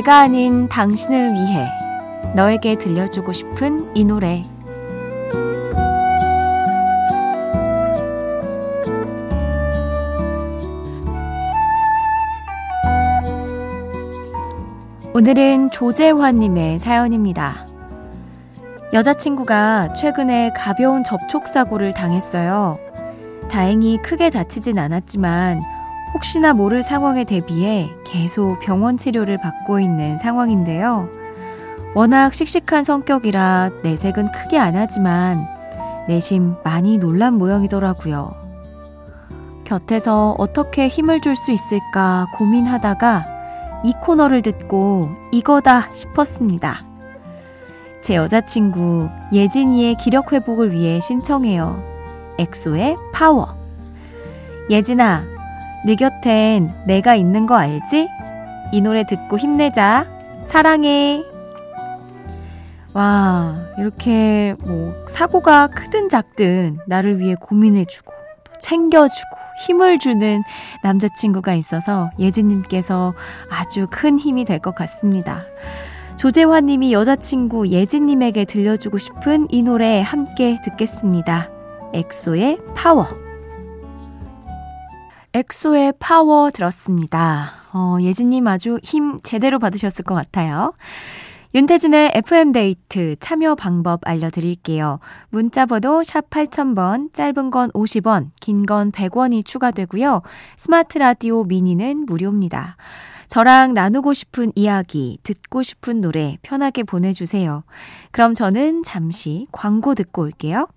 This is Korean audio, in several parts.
내가 아닌 당신을 위해 너에게 들려주고 싶은 이 노래 오늘은 조재환님의 사연입니다. 여자친구가 최근에 가벼운 접촉사고를 당했어요. 다행히 크게 다치진 않았지만 혹시나 모를 상황에 대비해 계속 병원 치료를 받고 있는 상황인데요. 워낙 씩씩한 성격이라 내색은 크게 안 하지만 내심 많이 놀란 모양이더라고요. 곁에서 어떻게 힘을 줄 수 있을까 고민하다가 이 코너를 듣고 이거다 싶었습니다. 제 여자친구 예진이의 기력 회복을 위해 신청해요. 엑소의 파워. 예진아, 네 곁엔 내가 있는 거 알지? 이 노래 듣고 힘내자. 사랑해. 와, 이렇게 뭐 사고가 크든 작든 나를 위해 고민해주고 또 챙겨주고 힘을 주는 남자친구가 있어서 예진님께서 아주 큰 힘이 될 것 같습니다. 조재환님이 여자친구 예진님에게 들려주고 싶은 이 노래 함께 듣겠습니다. 엑소의 파워. 엑소의 파워 들었습니다. 어, 예진님 아주 힘 제대로 받으셨을 것 같아요. 윤태진의 FM데이트 참여 방법 알려드릴게요. 문자번호 샵 8000번, 짧은 건 50원, 긴 건 100원이 추가되고요. 스마트 라디오 미니는 무료입니다. 저랑 나누고 싶은 이야기, 듣고 싶은 노래 편하게 보내주세요. 그럼 저는 잠시 광고 듣고 올게요.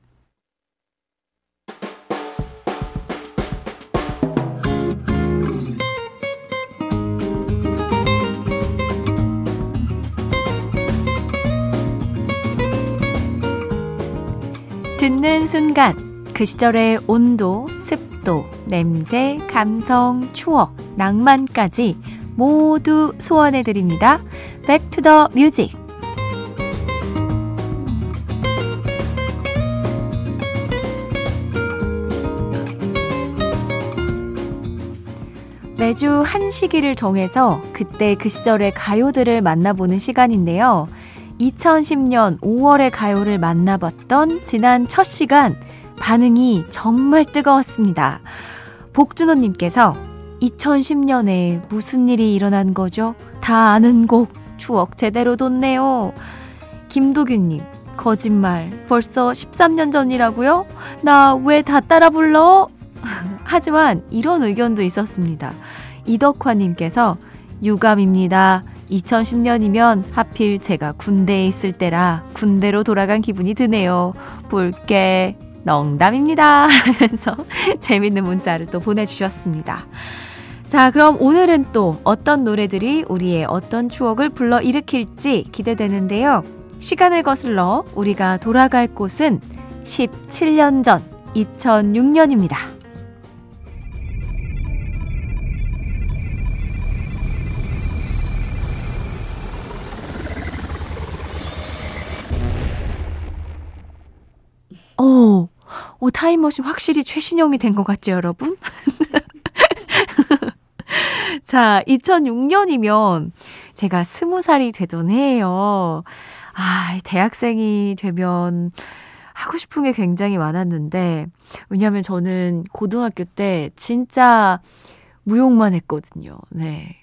듣는 순간 그 시절의 온도, 습도, 냄새, 감성, 추억, 낭만까지 모두 소원해 드립니다. Back to the music. 매주 한 시기를 정해서 그때 그 시절의 가요들을 만나보는 시간인데요. 2010년 5월의 가요를 만나봤던 지난 첫 시간 반응이 정말 뜨거웠습니다. 복준호님께서 2010년에 무슨 일이 일어난 거죠? 다 아는 곡 추억 제대로 돋네요. 김도균님 거짓말 벌써 13년 전이라고요? 나 왜 다 따라 불러? 하지만 이런 의견도 있었습니다. 이덕화님께서 유감입니다. 2010년이면 하필 제가 군대에 있을 때라 군대로 돌아간 기분이 드네요. 붉게 농담입니다. 하면서 재밌는 문자를 또 보내주셨습니다. 자, 그럼 오늘은 또 어떤 노래들이 우리의 어떤 추억을 불러 일으킬지 기대되는데요. 시간을 거슬러 우리가 돌아갈 곳은 17년 전 2006년입니다. 오, 타임머신 확실히 최신형이 된 것 같죠, 여러분? 자, 2006년이면 제가 스무 살이 되던 해예요. 아, 대학생이 되면 하고 싶은 게 굉장히 많았는데, 왜냐하면 저는 고등학교 때 진짜 무용만 했거든요. 네.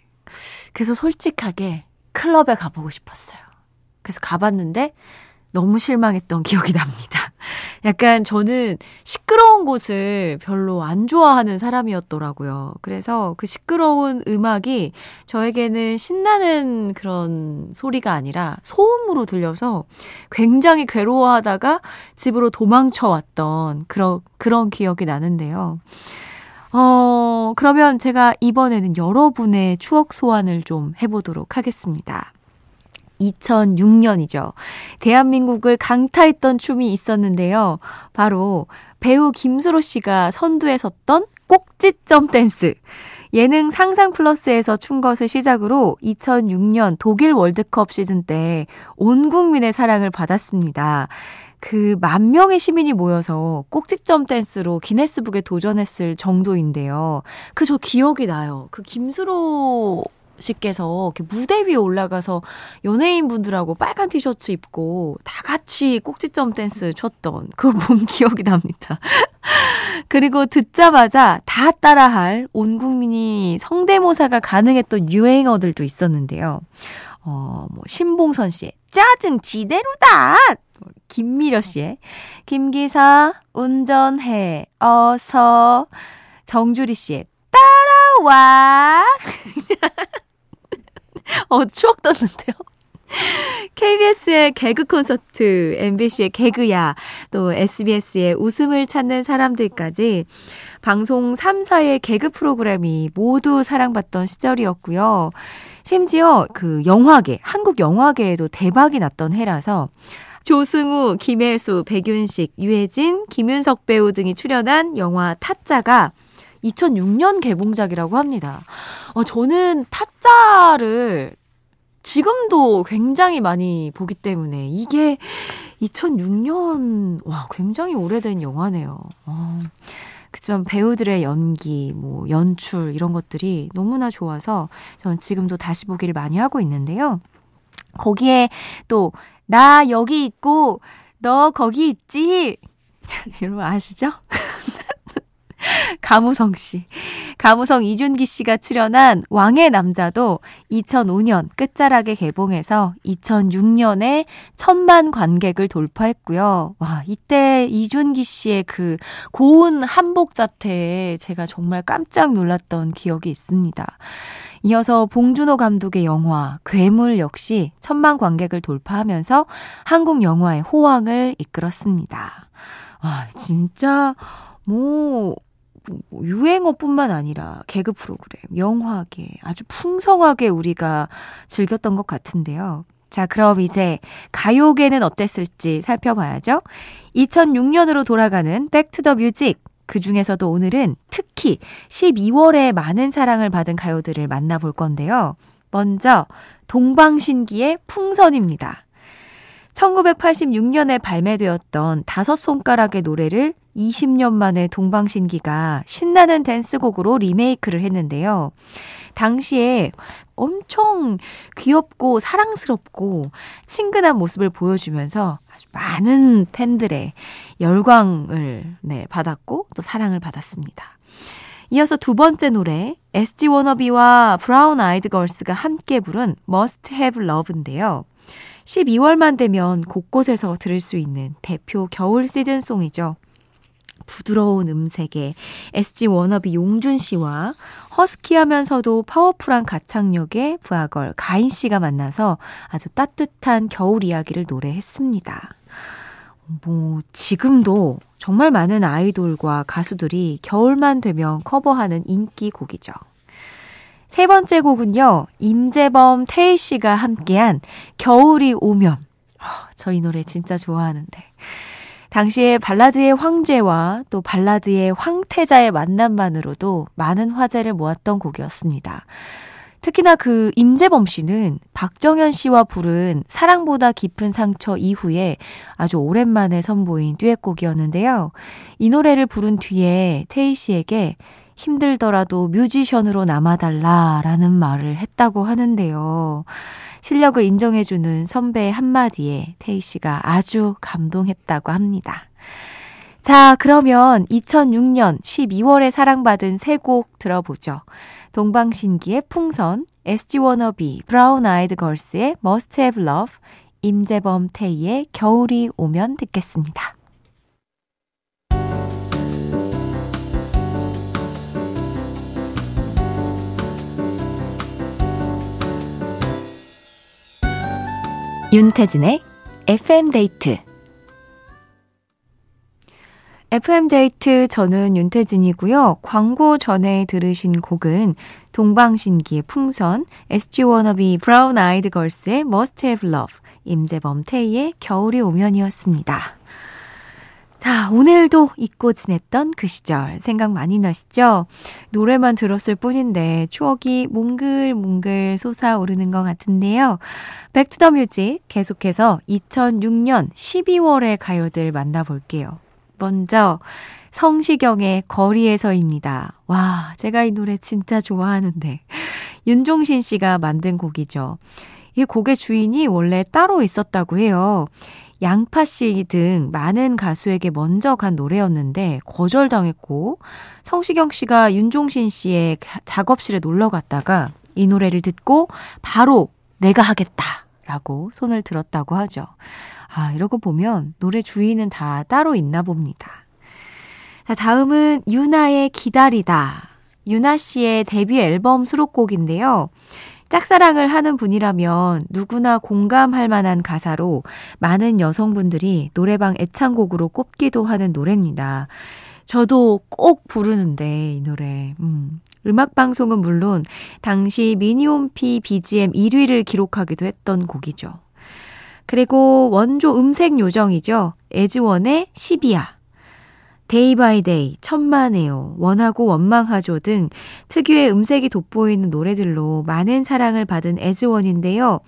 그래서 솔직하게 클럽에 가보고 싶었어요. 그래서 가봤는데 너무 실망했던 기억이 납니다. 약간 저는 시끄러운 곳을 별로 안 좋아하는 사람이었더라고요. 그래서 그 시끄러운 음악이 저에게는 신나는 그런 소리가 아니라 소음으로 들려서 굉장히 괴로워하다가 집으로 도망쳐 왔던 그런, 그런 기억이 나는데요. 어, 그러면 제가 이번에는 여러분의 추억 소환을 좀 해보도록 하겠습니다. 2006년이죠. 대한민국을 강타했던 춤이 있었는데요. 바로 배우 김수로 씨가 선두에 섰던 꼭지점 댄스. 예능 상상 플러스에서 춘 것을 시작으로 2006년 독일 월드컵 시즌 때 온 국민의 사랑을 받았습니다. 그 만 명의 시민이 모여서 꼭지점 댄스로 기네스북에 도전했을 정도인데요. 그 저 기억이 나요. 그 김수로 씨께서 무대 위에 올라가서 연예인분들하고 빨간 티셔츠 입고 다 같이 꼭지점 댄스 췄던 그걸 본 기억이 납니다. 그리고 듣자마자 다 따라할 온 국민이 성대모사가 가능했던 유행어들도 있었는데요. 어, 뭐, 신봉선 씨의 짜증 지대로다! 김미려 씨의 김기사 운전해 어서 정주리 씨의 따라와 어, 추억 떴는데요. KBS의 개그 콘서트, MBC의 개그야, 또 SBS의 웃음을 찾는 사람들까지 방송 3사의 개그 프로그램이 모두 사랑받던 시절이었고요. 심지어 그 영화계, 한국 영화계에도 대박이 났던 해라서 조승우, 김혜수, 백윤식, 유해진, 김윤석 배우 등이 출연한 영화 타짜가 2006년 개봉작이라고 합니다. 어, 저는 타짜를 지금도 굉장히 많이 보기 때문에 이게 2006년, 와, 굉장히 오래된 영화네요. 어, 그렇지만 배우들의 연기, 뭐, 연출, 이런 것들이 너무나 좋아서 저는 지금도 다시 보기를 많이 하고 있는데요. 거기에 또, 나 여기 있고, 너 거기 있지? 여러분 아시죠? 가무성 씨. 가무성 이준기 씨가 출연한 왕의 남자도 2005년 끝자락에 개봉해서 2006년에 천만 관객을 돌파했고요. 와, 이때 이준기 씨의 그 고운 한복 자태에 제가 정말 깜짝 놀랐던 기억이 있습니다. 이어서 봉준호 감독의 영화 괴물 역시 천만 관객을 돌파하면서 한국 영화의 호황을 이끌었습니다. 와, 진짜 뭐 뭐 유행어뿐만 아니라 개그 프로그램, 영화계 아주 풍성하게 우리가 즐겼던 것 같은데요. 자, 그럼 이제 가요계는 어땠을지 살펴봐야죠. 2006년으로 돌아가는 Back to the Music. 그 중에서도 오늘은 특히 12월에 많은 사랑을 받은 가요들을 만나볼 건데요. 먼저 동방신기의 풍선입니다. 1986년에 발매되었던 다섯 손가락의 노래를 20년 만에 동방신기가 신나는 댄스곡으로 리메이크를 했는데요. 당시에 엄청 귀엽고 사랑스럽고 친근한 모습을 보여주면서 아주 많은 팬들의 열광을 네, 받았고 또 사랑을 받았습니다. 이어서 두 번째 노래 SG 워너비와 브라운 아이드 걸스가 함께 부른 Must Have Love인데요. 12월만 되면 곳곳에서 들을 수 있는 대표 겨울 시즌송이죠. 부드러운 음색의 SG 워너비 용준 씨와 허스키하면서도 파워풀한 가창력의 브아걸 가인 씨가 만나서 아주 따뜻한 겨울 이야기를 노래했습니다. 뭐, 지금도 정말 많은 아이돌과 가수들이 겨울만 되면 커버하는 인기 곡이죠. 세 번째 곡은요, 임재범, 태희 씨가 함께한 겨울이 오면. 저희 노래 진짜 좋아하는데. 당시에 발라드의 황제와 또 발라드의 황태자의 만남만으로도 많은 화제를 모았던 곡이었습니다. 특히나 그 임재범 씨는 박정현 씨와 부른 사랑보다 깊은 상처 이후에 아주 오랜만에 선보인 듀엣곡이었는데요. 이 노래를 부른 뒤에 태희 씨에게 힘들더라도 뮤지션으로 남아달라라는 말을 했다고 하는데요. 실력을 인정해주는 선배의 한마디에 태희 씨가 아주 감동했다고 합니다. 자, 그러면 2006년 12월에 사랑받은 세 곡 들어보죠. 동방신기의 풍선, SG 워너비, 브라운 아이드 걸스의 Must Have Love, 임재범 태희의 겨울이 오면 듣겠습니다. 윤태진의 FM데이트 FM데이트 저는 윤태진이고요. 광고 전에 들으신 곡은 동방신기의 풍선, SG 워너비 브라운 아이드 걸스의 Must Have Love, 임재범 태희의 겨울이 오면이었습니다. 자, 오늘도 잊고 지냈던 그 시절 생각 많이 나시죠? 노래만 들었을 뿐인데 추억이 몽글몽글 솟아오르는 것 같은데요. Back to the Music 계속해서 2006년 12월의 가요들 만나볼게요. 먼저 성시경의 거리에서입니다. 와, 제가 이 노래 진짜 좋아하는데 윤종신 씨가 만든 곡이죠. 이 곡의 주인이 원래 따로 있었다고 해요. 양파 씨 등 많은 가수에게 먼저 간 노래였는데 거절당했고 성시경 씨가 윤종신 씨의 작업실에 놀러 갔다가 이 노래를 듣고 바로 내가 하겠다라고 손을 들었다고 하죠. 아, 이러고 보면 노래 주인은 다 따로 있나 봅니다. 자, 다음은 유나의 기다리다. 유나 씨의 데뷔 앨범 수록곡인데요. 짝사랑을 하는 분이라면 누구나 공감할 만한 가사로 많은 여성분들이 노래방 애창곡으로 꼽기도 하는 노래입니다. 저도 꼭 부르는데, 이 노래. 음. 음악 방송은 물론 당시 미니홈피 BGM 1위를 기록하기도 했던 곡이죠. 그리고 원조 음색 요정이죠. 에즈원의 십이야. Day by Day, 천만에요, 원하고 원망하죠 등 특유의 음색이 돋보이는 노래들로 많은 사랑을 받은 에즈원인데요.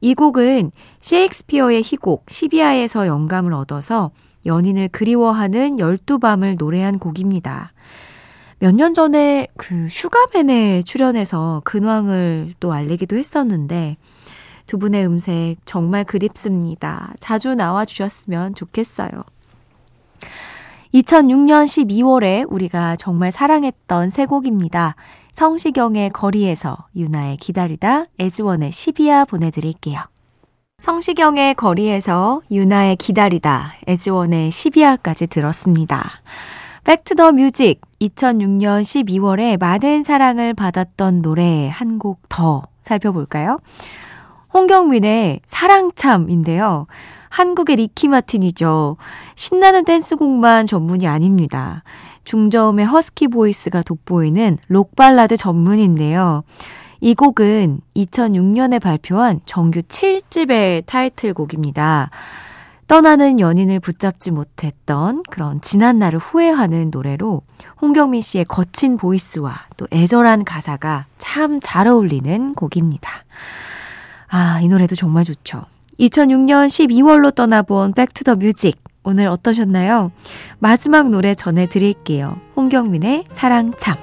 이 곡은 셰익스피어의 희곡 십이야에서 영감을 얻어서 연인을 그리워하는 12밤을 노래한 곡입니다. 몇 년 전에 그 슈가맨에 출연해서 근황을 또 알리기도 했었는데 두 분의 음색 정말 그립습니다. 자주 나와 주셨으면 좋겠어요. 2006년 12월에 우리가 정말 사랑했던 세 곡입니다. 성시경의 거리에서 유나의 기다리다 에즈원의 시비아 보내드릴게요. 성시경의 거리에서 윤하의 기다리다 에즈원의 십이야까지 들었습니다. Back to the Music 2006년 12월에 많은 사랑을 받았던 노래 한 곡 더 살펴볼까요? 홍경민의 사랑참인데요. 한국의 리키 마틴이죠. 신나는 댄스곡만 전문이 아닙니다. 중저음의 허스키 보이스가 돋보이는 록발라드 전문인데요. 이 곡은 2006년에 발표한 정규 7집의 타이틀곡입니다. 떠나는 연인을 붙잡지 못했던 그런 지난 날을 후회하는 노래로 홍경민 씨의 거친 보이스와 또 애절한 가사가 참 잘 어울리는 곡입니다. 아, 이 노래도 정말 좋죠. 2006년 12월로 떠나본 Back to the Music. 오늘 어떠셨나요? 마지막 노래 전해드릴게요. 홍경민의 사랑 참.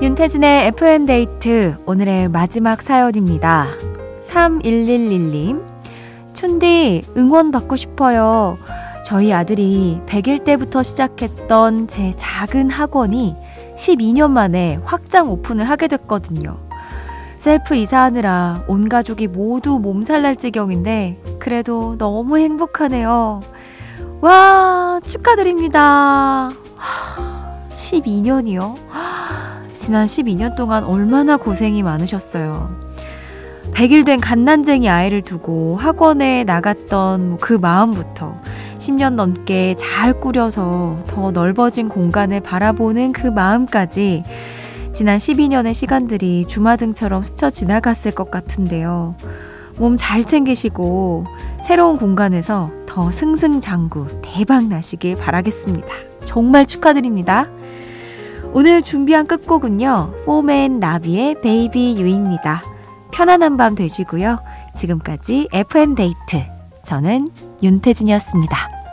윤태진의 FM데이트 오늘의 마지막 사연입니다. 3111님 춘디 응원 받고 싶어요. 저희 아들이 100일 때부터 시작했던 제 작은 학원이 12년 만에 확장 오픈을 하게 됐거든요. 셀프 이사하느라 온 가족이 모두 몸살 날 지경인데 그래도 너무 행복하네요. 와, 축하드립니다. 12년이요? 지난 12년 동안 얼마나 고생이 많으셨어요. 100일 된 갓난쟁이 아이를 두고 학원에 나갔던 그 마음부터 10년 넘게 잘 꾸려서 더 넓어진 공간을 바라보는 그 마음까지 지난 12년의 시간들이 주마등처럼 스쳐 지나갔을 것 같은데요. 몸 잘 챙기시고 새로운 공간에서 더 승승장구 대박 나시길 바라겠습니다. 정말 축하드립니다. 오늘 준비한 끝곡은요. 포맨 나비의 Baby You입니다. 편안한 밤 되시고요. 지금까지 FM 데이트 저는 윤태진이었습니다.